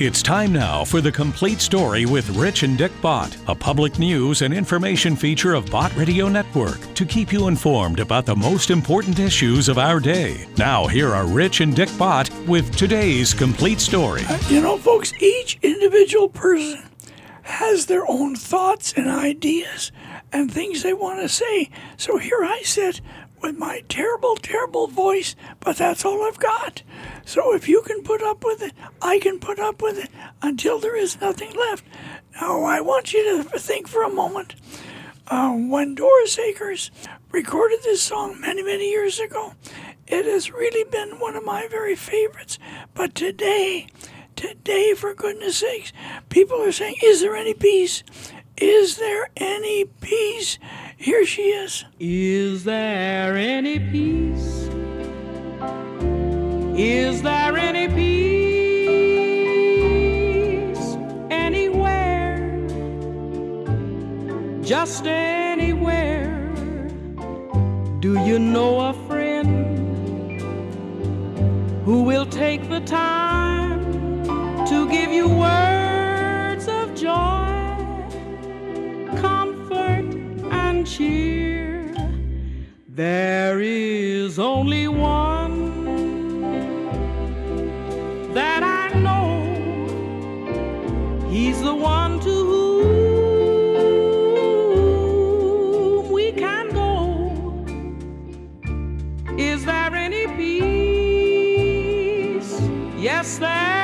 It's time now for the complete story with Rich and Dick Bott, a public news and information feature of Bott Radio Network to keep you informed about the most important issues of our day. Now, here are Rich and Dick Bott with today's complete story. Uh, you know, folks, each individual person has their own thoughts and ideas and things they want to say. So here I sit with my terrible, terrible voice, but that's all I've got. So if you can put up with it, I can put up with it until there is nothing left. Now, I want you to think for a moment. Uh, when Doris Akers recorded this song many, many years ago, it has really been one of my very favorites. But today, today, for goodness sakes, people are saying, Is there any peace? Is there any peace? Here she is. Is there any peace? Is there any peace anywhere? Just anywhere? Do you know a friend who will take the time to give you words cheer. There is only one that I know. He's the one to whom we can go. Is there any peace? Yes, there's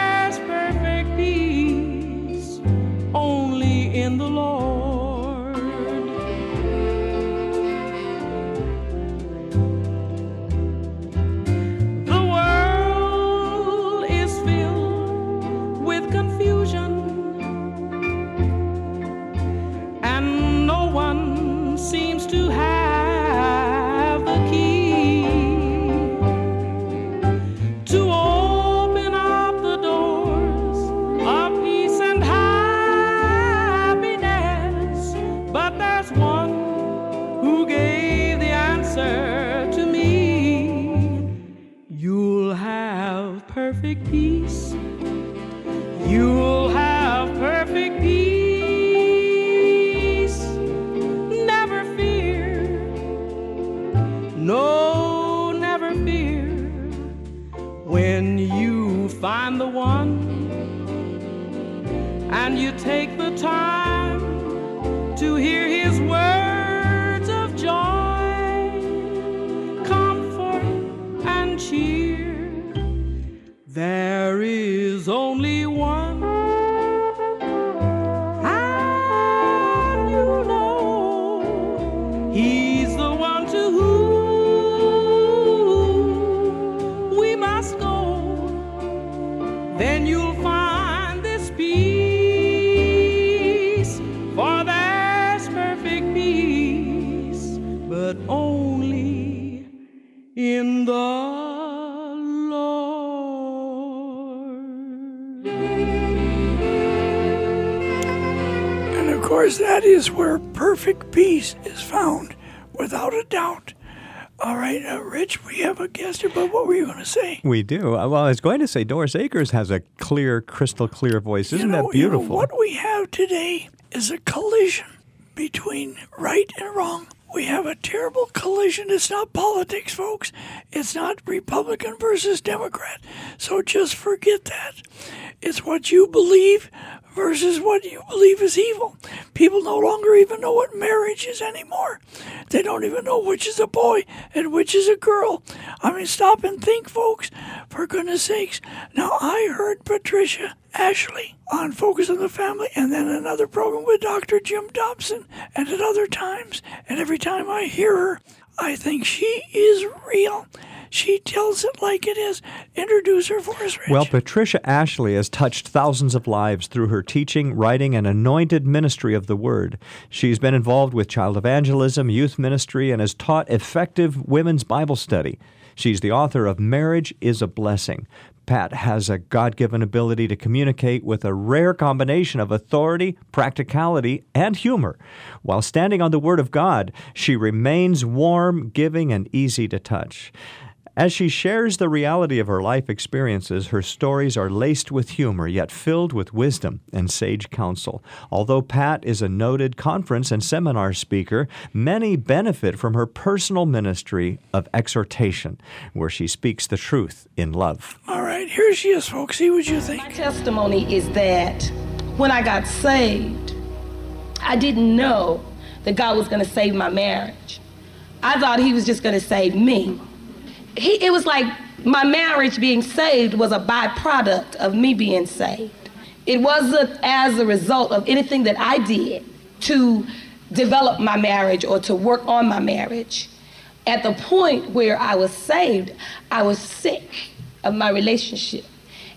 course, that is where perfect peace is found, without a doubt. All right, uh, Rich, we have a guest here, but what were you going to say? We do. Uh, well, I was going to say Doris Akers has a clear, crystal clear voice. Isn't you know, that beautiful? You know, what we have today is a collision between right and wrong. We have a terrible collision. It's not politics, folks. It's not Republican versus Democrat. So just forget that. It's what you believe versus what you believe is evil. People no longer even know what marriage is anymore. They don't even know which is a boy and which is a girl. I mean, stop and think, folks, for goodness sakes. Now, I heard Patricia Ashley on Focus on the Family and then another program with Dr. Jim Dobson and at other times. And every time I hear her, I think she is real. She tells it like it is. Introduce her for us, Rich. Well, Patricia Ashley has touched thousands of lives through her teaching, writing, and anointed ministry of the Word. She's been involved with child evangelism, youth ministry, and has taught effective women's Bible study. She's the author of Marriage is a Blessing. Pat has a God given ability to communicate with a rare combination of authority, practicality, and humor. While standing on the Word of God, she remains warm, giving, and easy to touch. As she shares the reality of her life experiences, her stories are laced with humor, yet filled with wisdom and sage counsel. Although Pat is a noted conference and seminar speaker, many benefit from her personal ministry of exhortation, where she speaks the truth in love. All right, here she is, folks. See what you think. My testimony is that when I got saved, I didn't know that God was going to save my marriage. I thought He was just going to save me. He, it was like my marriage being saved was a byproduct of me being saved. It wasn't as a result of anything that I did to develop my marriage or to work on my marriage. At the point where I was saved, I was sick of my relationship.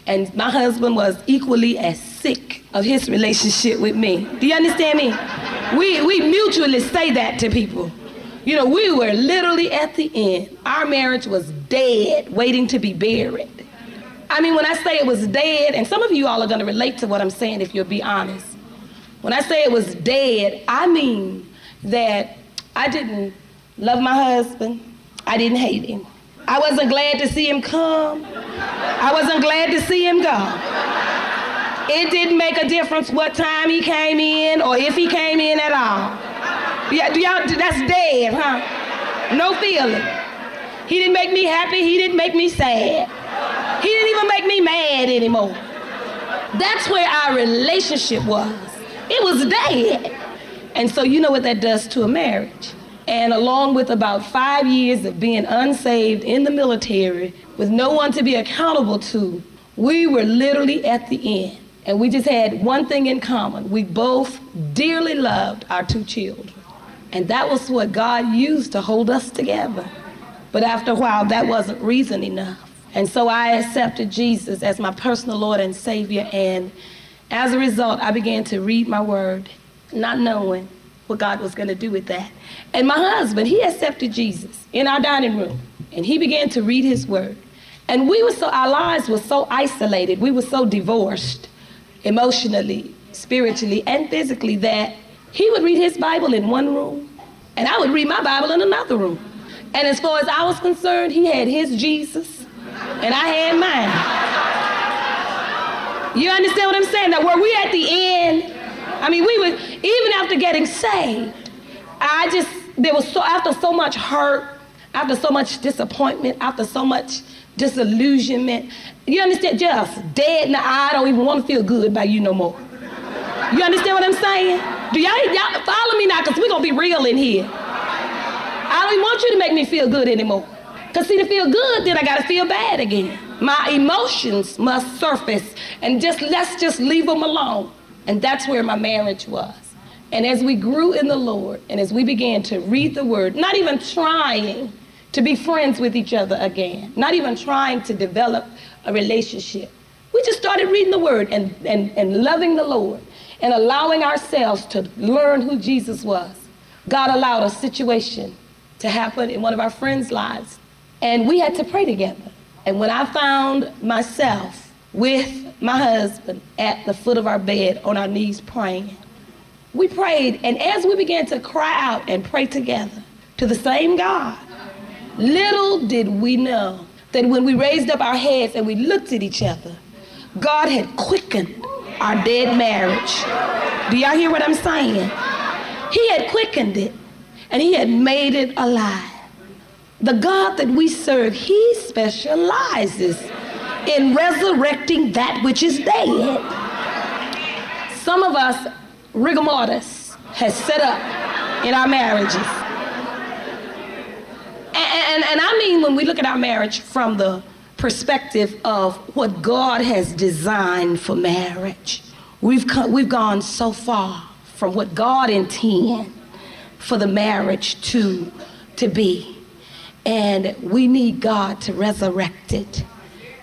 And my husband was equally as sick of his relationship with me. Do you understand me? We, we mutually say that to people. You know, we were literally at the end. Our marriage was dead, waiting to be buried. I mean, when I say it was dead, and some of you all are going to relate to what I'm saying if you'll be honest. When I say it was dead, I mean that I didn't love my husband, I didn't hate him. I wasn't glad to see him come. I wasn't glad to see him go. It didn't make a difference what time he came in or if he came in at all. Yeah, do y'all, that's dead, huh? No feeling. He didn't make me happy. He didn't make me sad. He didn't even make me mad anymore. That's where our relationship was. It was dead. And so you know what that does to a marriage. And along with about five years of being unsaved in the military with no one to be accountable to, we were literally at the end. And we just had one thing in common. We both dearly loved our two children. And that was what God used to hold us together. But after a while, that wasn't reason enough. And so I accepted Jesus as my personal Lord and Savior. And as a result, I began to read my word, not knowing what God was going to do with that. And my husband, he accepted Jesus in our dining room, and he began to read his word. And we were so, our lives were so isolated, we were so divorced emotionally, spiritually, and physically that he would read his Bible in one room, and I would read my Bible in another room. And as far as I was concerned, he had his Jesus, and I had mine. You understand what I'm saying? Now, were we at the end? I mean, we were, even after getting saved, I just, there was so, after so much hurt, after so much disappointment, after so much disillusionment, you understand? Just dead in the eye, I don't even want to feel good about you no more. You understand what I'm saying? Do y'all, y'all follow me now? Because we're going to be real in here. I don't want you to make me feel good anymore. Because, see, to feel good, then I got to feel bad again. My emotions must surface, and just let's just leave them alone. And that's where my marriage was. And as we grew in the Lord, and as we began to read the word, not even trying to be friends with each other again, not even trying to develop a relationship, we just started reading the word and, and, and loving the Lord and allowing ourselves to learn who Jesus was. God allowed a situation to happen in one of our friends' lives, and we had to pray together. And when I found myself with my husband at the foot of our bed on our knees praying. We prayed, and as we began to cry out and pray together to the same God, little did we know that when we raised up our heads and we looked at each other, God had quickened our dead marriage. Do y'all hear what I'm saying? He had quickened it and he had made it alive. The God that we serve, he specializes in resurrecting that which is dead. Some of us, rigor mortis has set up in our marriages. And, and, and I mean when we look at our marriage from the perspective of what God has designed for marriage. We've, come, we've gone so far from what God intended for the marriage to, to be. And we need God to resurrect it.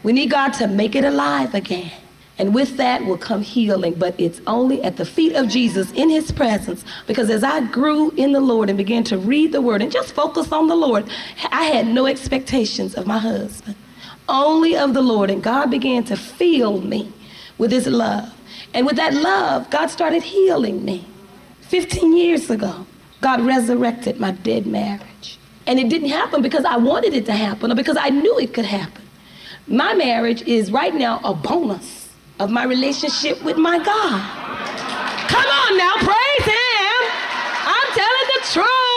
We need God to make it alive again. And with that will come healing, but it's only at the feet of Jesus in his presence. Because as I grew in the Lord and began to read the word and just focus on the Lord, I had no expectations of my husband, only of the Lord. And God began to fill me with his love. And with that love, God started healing me. 15 years ago, God resurrected my dead marriage. And it didn't happen because I wanted it to happen or because I knew it could happen. My marriage is right now a bonus of my relationship with my God. Come on now, praise Him. I'm telling the truth.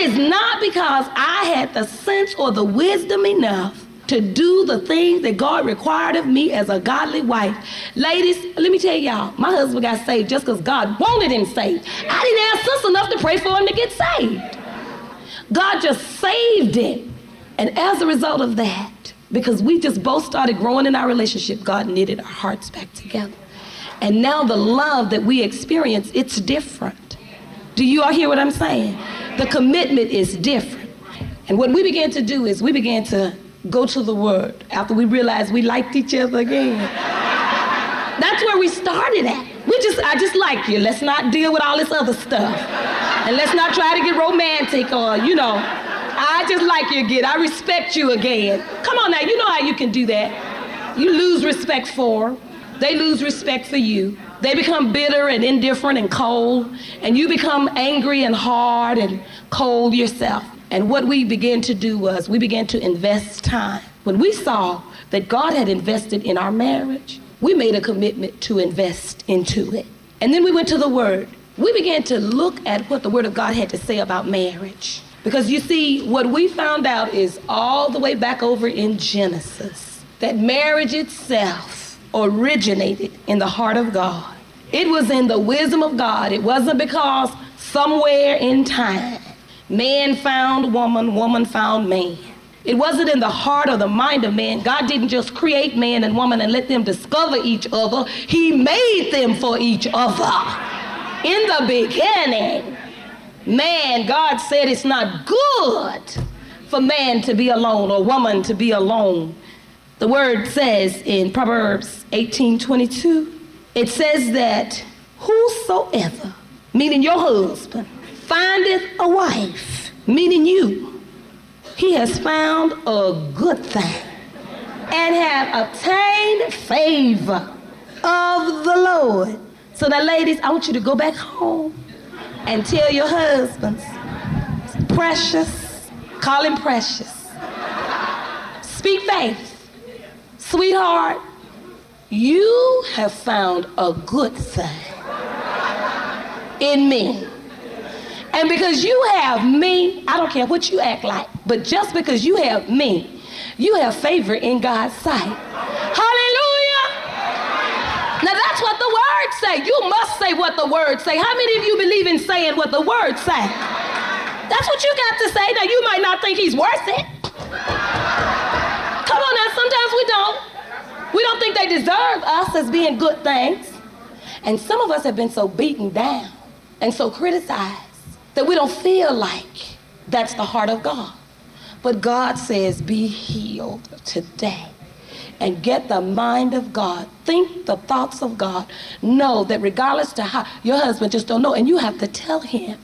It is not because I had the sense or the wisdom enough to do the things that God required of me as a godly wife. Ladies, let me tell y'all, my husband got saved just because God wanted him saved. I didn't have sense enough to pray for him to get saved. God just saved him. And as a result of that, because we just both started growing in our relationship, God knitted our hearts back together. And now the love that we experience, it's different. Do you all hear what I'm saying? The commitment is different. And what we began to do is we began to go to the Word after we realized we liked each other again. That's where we started at. We just, I just like you. Let's not deal with all this other stuff. And let's not try to get romantic or, you know, I just like you again. I respect you again. Come on now, you know how you can do that. You lose respect for. They lose respect for you. They become bitter and indifferent and cold, and you become angry and hard and cold yourself. And what we began to do was we began to invest time. When we saw that God had invested in our marriage, we made a commitment to invest into it. And then we went to the Word. We began to look at what the Word of God had to say about marriage. Because you see, what we found out is all the way back over in Genesis that marriage itself originated in the heart of God. It was in the wisdom of God. It wasn't because somewhere in time Man found woman, woman found man. It wasn't in the heart or the mind of man. God didn't just create man and woman and let them discover each other. He made them for each other. In the beginning, man, God said it's not good for man to be alone or woman to be alone. The word says in Proverbs 18:22, it says that whosoever, meaning your husband, findeth a wife, meaning you, he has found a good thing and have obtained favor of the Lord. So now, ladies, I want you to go back home and tell your husbands, precious, call him precious. Speak faith. Sweetheart, you have found a good thing in me. And because you have me, I don't care what you act like, but just because you have me, you have favor in God's sight. Hallelujah. Now that's what the words say. You must say what the words say. How many of you believe in saying what the words say? That's what you got to say. Now you might not think he's worth it. Sometimes we don't. We don't think they deserve us as being good things. And some of us have been so beaten down and so criticized that we don't feel like that's the heart of God. But God says, be healed today and get the mind of God. Think the thoughts of God. Know that regardless to how your husband just don't know, and you have to tell him.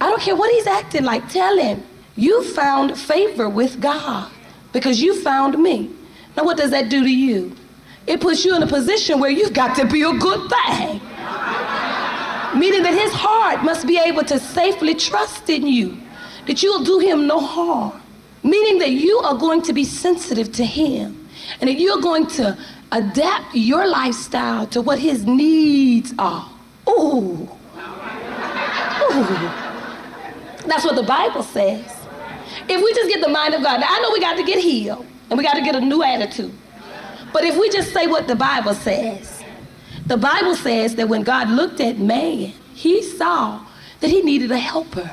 I don't care what he's acting like, tell him. You found favor with God because you found me. Now, what does that do to you? It puts you in a position where you've got to be a good thing meaning that his heart must be able to safely trust in you, that you'll do him no harm, meaning that you are going to be sensitive to him, and that you're going to adapt your lifestyle to what his needs are. Ooh. Ooh. That's what the Bible says. If we just get the mind of God, now I know we got to get healed and we got to get a new attitude. But if we just say what the Bible says, the Bible says that when God looked at man, he saw that he needed a helper.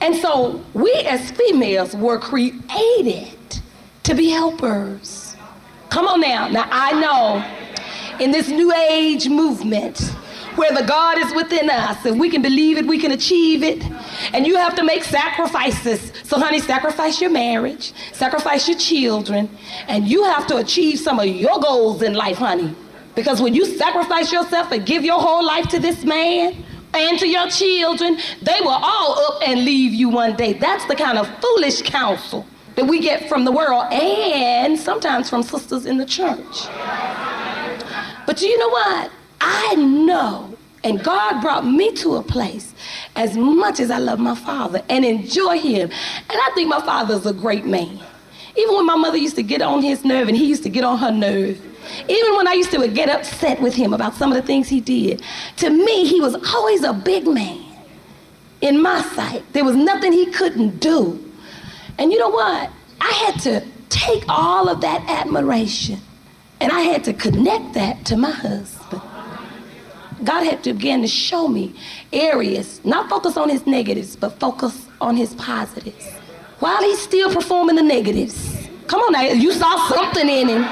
And so we as females were created to be helpers. Come on now. Now I know in this new age movement where the God is within us, if we can believe it, we can achieve it. And you have to make sacrifices. So, honey, sacrifice your marriage, sacrifice your children, and you have to achieve some of your goals in life, honey. Because when you sacrifice yourself and give your whole life to this man and to your children, they will all up and leave you one day. That's the kind of foolish counsel that we get from the world and sometimes from sisters in the church. But do you know what? I know, and God brought me to a place as much as I love my father and enjoy him. And I think my father's a great man. Even when my mother used to get on his nerve and he used to get on her nerve, even when I used to get upset with him about some of the things he did, to me, he was always a big man in my sight. There was nothing he couldn't do. And you know what? I had to take all of that admiration and I had to connect that to my husband. God had to begin to show me areas, not focus on his negatives, but focus on his positives. While he's still performing the negatives. Come on now, you saw something in him.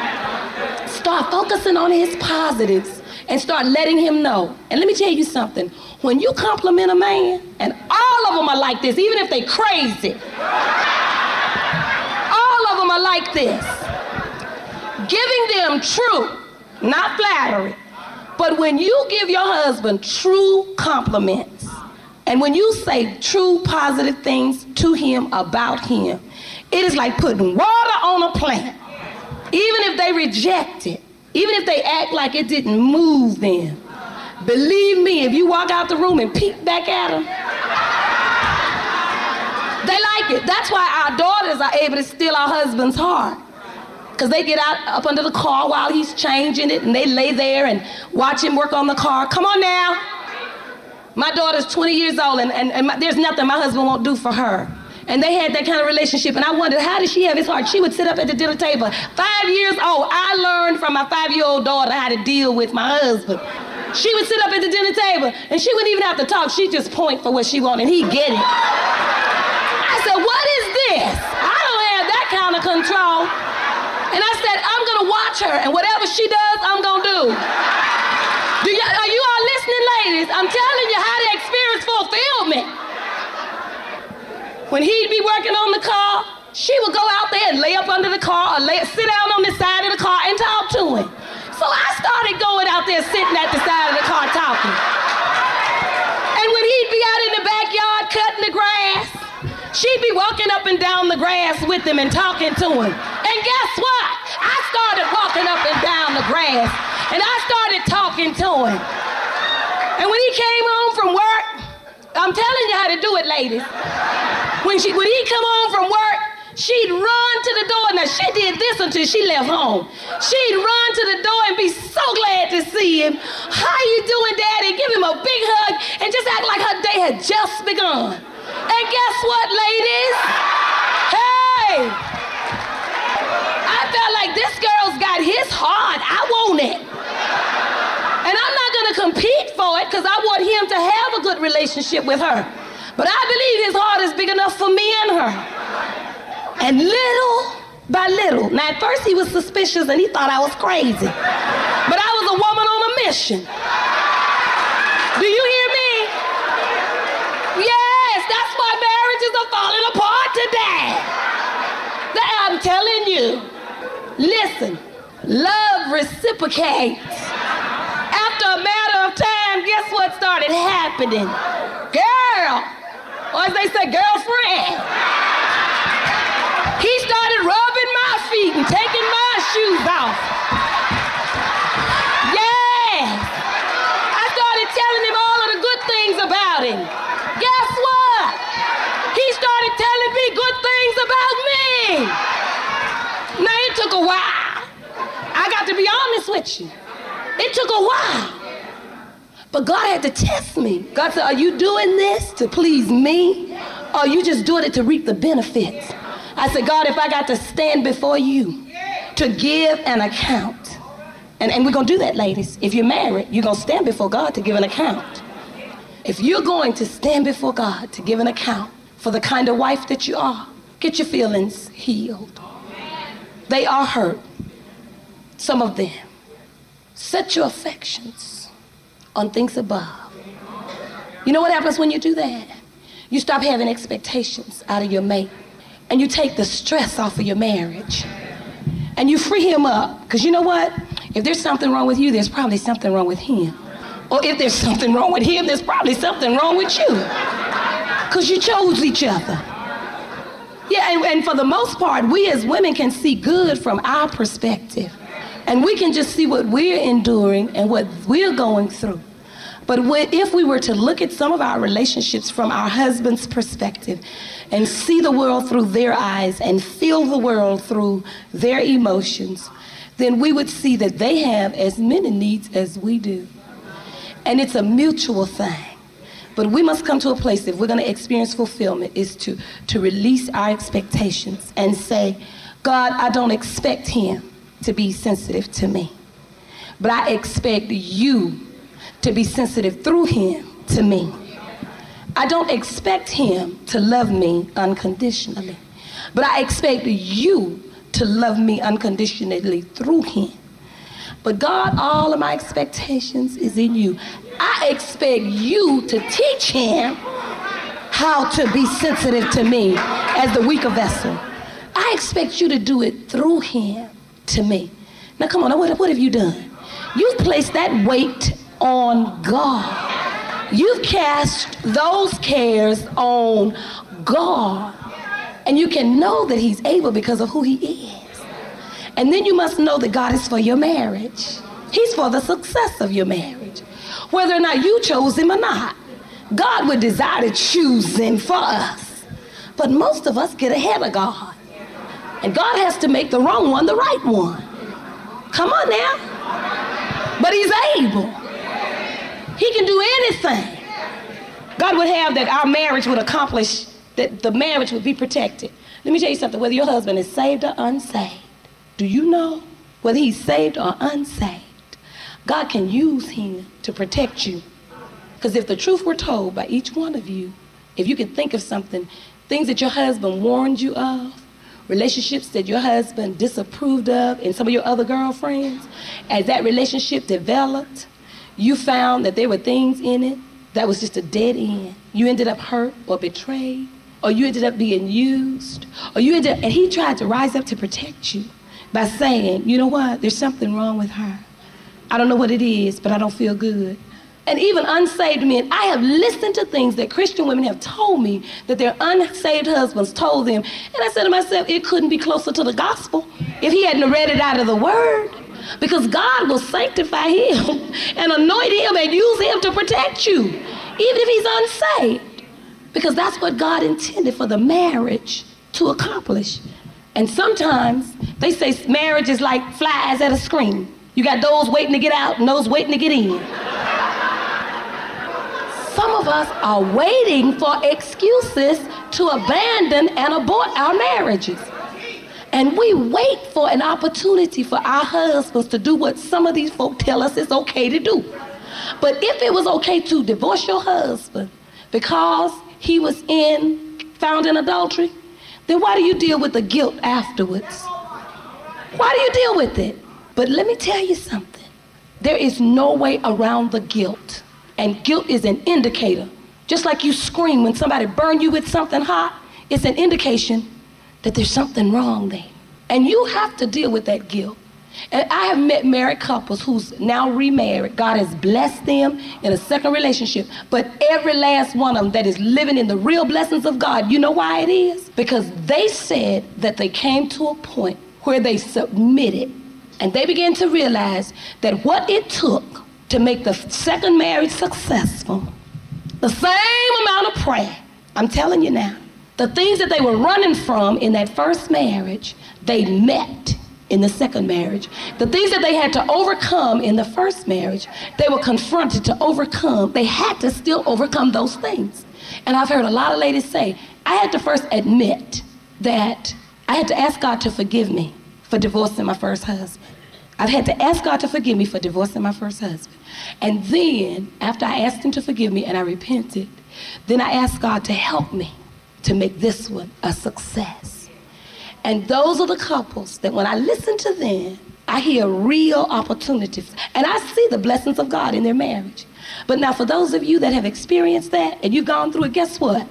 Start focusing on his positives and start letting him know. And let me tell you something. When you compliment a man, and all of them are like this, even if they crazy, all of them are like this. Giving them truth, not flattery. But when you give your husband true compliments, and when you say true positive things to him about him, it is like putting water on a plant. Even if they reject it, even if they act like it didn't move them, believe me, if you walk out the room and peek back at them, they like it. That's why our daughters are able to steal our husband's heart. Because they get out up under the car while he's changing it and they lay there and watch him work on the car. Come on now. My daughter's 20 years old and, and, and my, there's nothing my husband won't do for her. And they had that kind of relationship. And I wondered, how did she have his heart? She would sit up at the dinner table. Five years old, I learned from my five year old daughter how to deal with my husband. She would sit up at the dinner table and she wouldn't even have to talk. She'd just point for what she wanted and he'd get it. I said, what And I said, I'm gonna watch her and whatever she does, I'm gonna do. do y- are you all listening, ladies? I'm telling you how to experience fulfillment. When he'd be working on the car, she would go out there and lay up under the car or lay, sit down on the side of the car and talk to him. So I started going out there sitting at the side of the car talking. And when he'd be out in the backyard cutting the grass, she'd be walking up and down the grass with him and talking to him. Guess what? I started walking up and down the grass and I started talking to him. And when he came home from work, I'm telling you how to do it, ladies. When she when he come home from work, she'd run to the door. Now she did this until she left home. She'd run to the door and be so glad to see him. How you doing, Daddy? Give him a big hug and just act like her day had just begun. And guess what, ladies? Hey! I felt like this girl's got his heart. I want it. And I'm not gonna compete for it because I want him to have a good relationship with her. But I believe his heart is big enough for me and her. And little by little, now at first he was suspicious and he thought I was crazy. But I was a woman on a mission. Do you hear me? Yes, that's why marriages are falling apart today. I'm telling you. Listen, love reciprocates. After a matter of time, guess what started happening? Girl, or as they say, girlfriend. He started rubbing my feet and taking my shoes off. Yes. I started telling him all of the good things about him. Guess what? He started telling me good things about me. Now it took a while. I got to be honest with you. It took a while. But God had to test me. God said, Are you doing this to please me? Or are you just doing it to reap the benefits? I said, God, if I got to stand before you to give an account, and, and we're going to do that, ladies. If you're married, you're going to stand before God to give an account. If you're going to stand before God to give an account for the kind of wife that you are, get your feelings healed. They are hurt, some of them. Set your affections on things above. You know what happens when you do that? You stop having expectations out of your mate and you take the stress off of your marriage and you free him up. Because you know what? If there's something wrong with you, there's probably something wrong with him. Or if there's something wrong with him, there's probably something wrong with you. Because you chose each other. Yeah, and, and for the most part, we as women can see good from our perspective. And we can just see what we're enduring and what we're going through. But when, if we were to look at some of our relationships from our husband's perspective and see the world through their eyes and feel the world through their emotions, then we would see that they have as many needs as we do. And it's a mutual thing. But we must come to a place, if we're going to experience fulfillment, is to, to release our expectations and say, God, I don't expect him to be sensitive to me, but I expect you to be sensitive through him to me. I don't expect him to love me unconditionally, but I expect you to love me unconditionally through him. But God, all of my expectations is in you. I expect you to teach him how to be sensitive to me as the weaker vessel. I expect you to do it through him to me. Now, come on, what, what have you done? You've placed that weight on God. You've cast those cares on God. And you can know that He's able because of who He is. And then you must know that God is for your marriage. He's for the success of your marriage. Whether or not you chose Him or not, God would desire to choose Him for us. But most of us get ahead of God. And God has to make the wrong one the right one. Come on now. But He's able. He can do anything. God would have that our marriage would accomplish, that the marriage would be protected. Let me tell you something whether your husband is saved or unsaved, do you know whether he's saved or unsaved? God can use him to protect you. Because if the truth were told by each one of you, if you could think of something, things that your husband warned you of, relationships that your husband disapproved of, and some of your other girlfriends, as that relationship developed, you found that there were things in it that was just a dead end. You ended up hurt or betrayed, or you ended up being used, or you ended up, and he tried to rise up to protect you by saying, you know what, there's something wrong with her. I don't know what it is, but I don't feel good. And even unsaved men, I have listened to things that Christian women have told me that their unsaved husbands told them. And I said to myself, it couldn't be closer to the gospel if he hadn't read it out of the word. Because God will sanctify him and anoint him and use him to protect you, even if he's unsaved. Because that's what God intended for the marriage to accomplish. And sometimes they say marriage is like flies at a screen. You got those waiting to get out and those waiting to get in. Some of us are waiting for excuses to abandon and abort our marriages. And we wait for an opportunity for our husbands to do what some of these folk tell us is okay to do. But if it was okay to divorce your husband because he was in found in adultery, then why do you deal with the guilt afterwards? Why do you deal with it? But let me tell you something. There is no way around the guilt. And guilt is an indicator. Just like you scream when somebody burn you with something hot, it's an indication that there's something wrong there. And you have to deal with that guilt. And I have met married couples who's now remarried. God has blessed them in a second relationship. But every last one of them that is living in the real blessings of God, you know why it is? Because they said that they came to a point where they submitted and they began to realize that what it took to make the second marriage successful, the same amount of prayer, I'm telling you now, the things that they were running from in that first marriage, they met in the second marriage. The things that they had to overcome in the first marriage, they were confronted to overcome. They had to still overcome those things. And I've heard a lot of ladies say, I had to first admit that I had to ask God to forgive me for divorcing my first husband. I've had to ask God to forgive me for divorcing my first husband. And then, after I asked Him to forgive me and I repented, then I asked God to help me to make this one a success. And those are the couples that when I listen to them, I hear real opportunities and I see the blessings of God in their marriage. But now, for those of you that have experienced that and you've gone through it, guess what?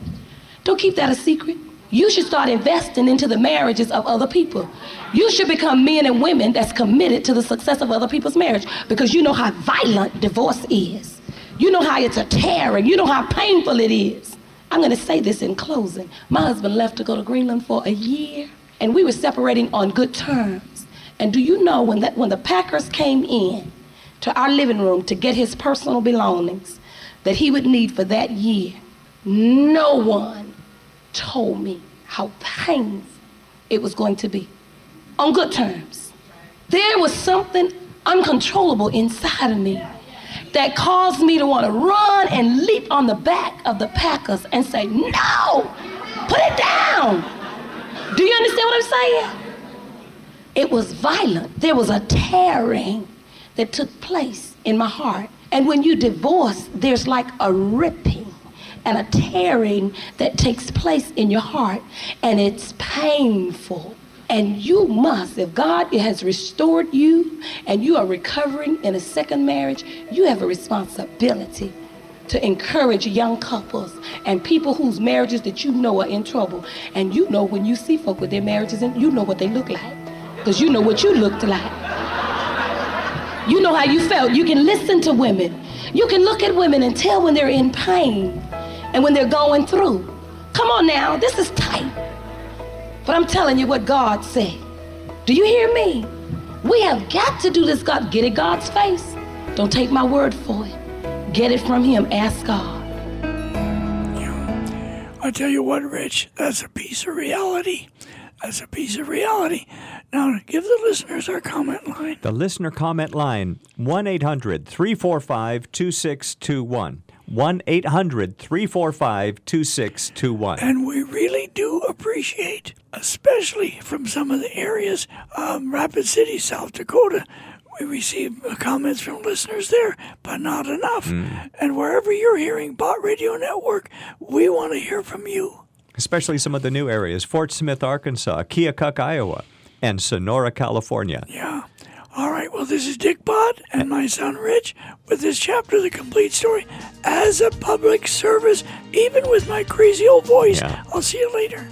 Don't keep that a secret. You should start investing into the marriages of other people. You should become men and women that's committed to the success of other people's marriage because you know how violent divorce is. You know how it's a tearing. You know how painful it is. I'm going to say this in closing. My husband left to go to Greenland for a year, and we were separating on good terms. And do you know when, that, when the Packers came in to our living room to get his personal belongings, that he would need for that year, no one told me how painful it was going to be. On good terms. There was something uncontrollable inside of me that caused me to want to run and leap on the back of the Packers and say, No, put it down. Do you understand what I'm saying? It was violent. There was a tearing that took place in my heart. And when you divorce, there's like a ripping and a tearing that takes place in your heart, and it's painful. And you must, if God has restored you and you are recovering in a second marriage, you have a responsibility to encourage young couples and people whose marriages that you know are in trouble. And you know when you see folk with their marriages, and you know what they look like. Because you know what you looked like. You know how you felt. You can listen to women. You can look at women and tell when they're in pain and when they're going through. Come on now, this is tight. But I'm telling you what God said. Do you hear me? We have got to do this, God. Get it God's face. Don't take my word for it. Get it from Him. Ask God. I tell you what, Rich, that's a piece of reality. That's a piece of reality. Now, give the listeners our comment line. The listener comment line 1 800 345 2621. 1 800 345 2621. And we really do appreciate, especially from some of the areas, um, Rapid City, South Dakota. We receive uh, comments from listeners there, but not enough. And wherever you're hearing Bott Radio Network, we want to hear from you. Especially some of the new areas Fort Smith, Arkansas, Keokuk, Iowa, and Sonora, California. Yeah. All right. Well, this is Dick Bott and my son Rich with this chapter of the complete story as a public service, even with my crazy old voice. Yeah. I'll see you later.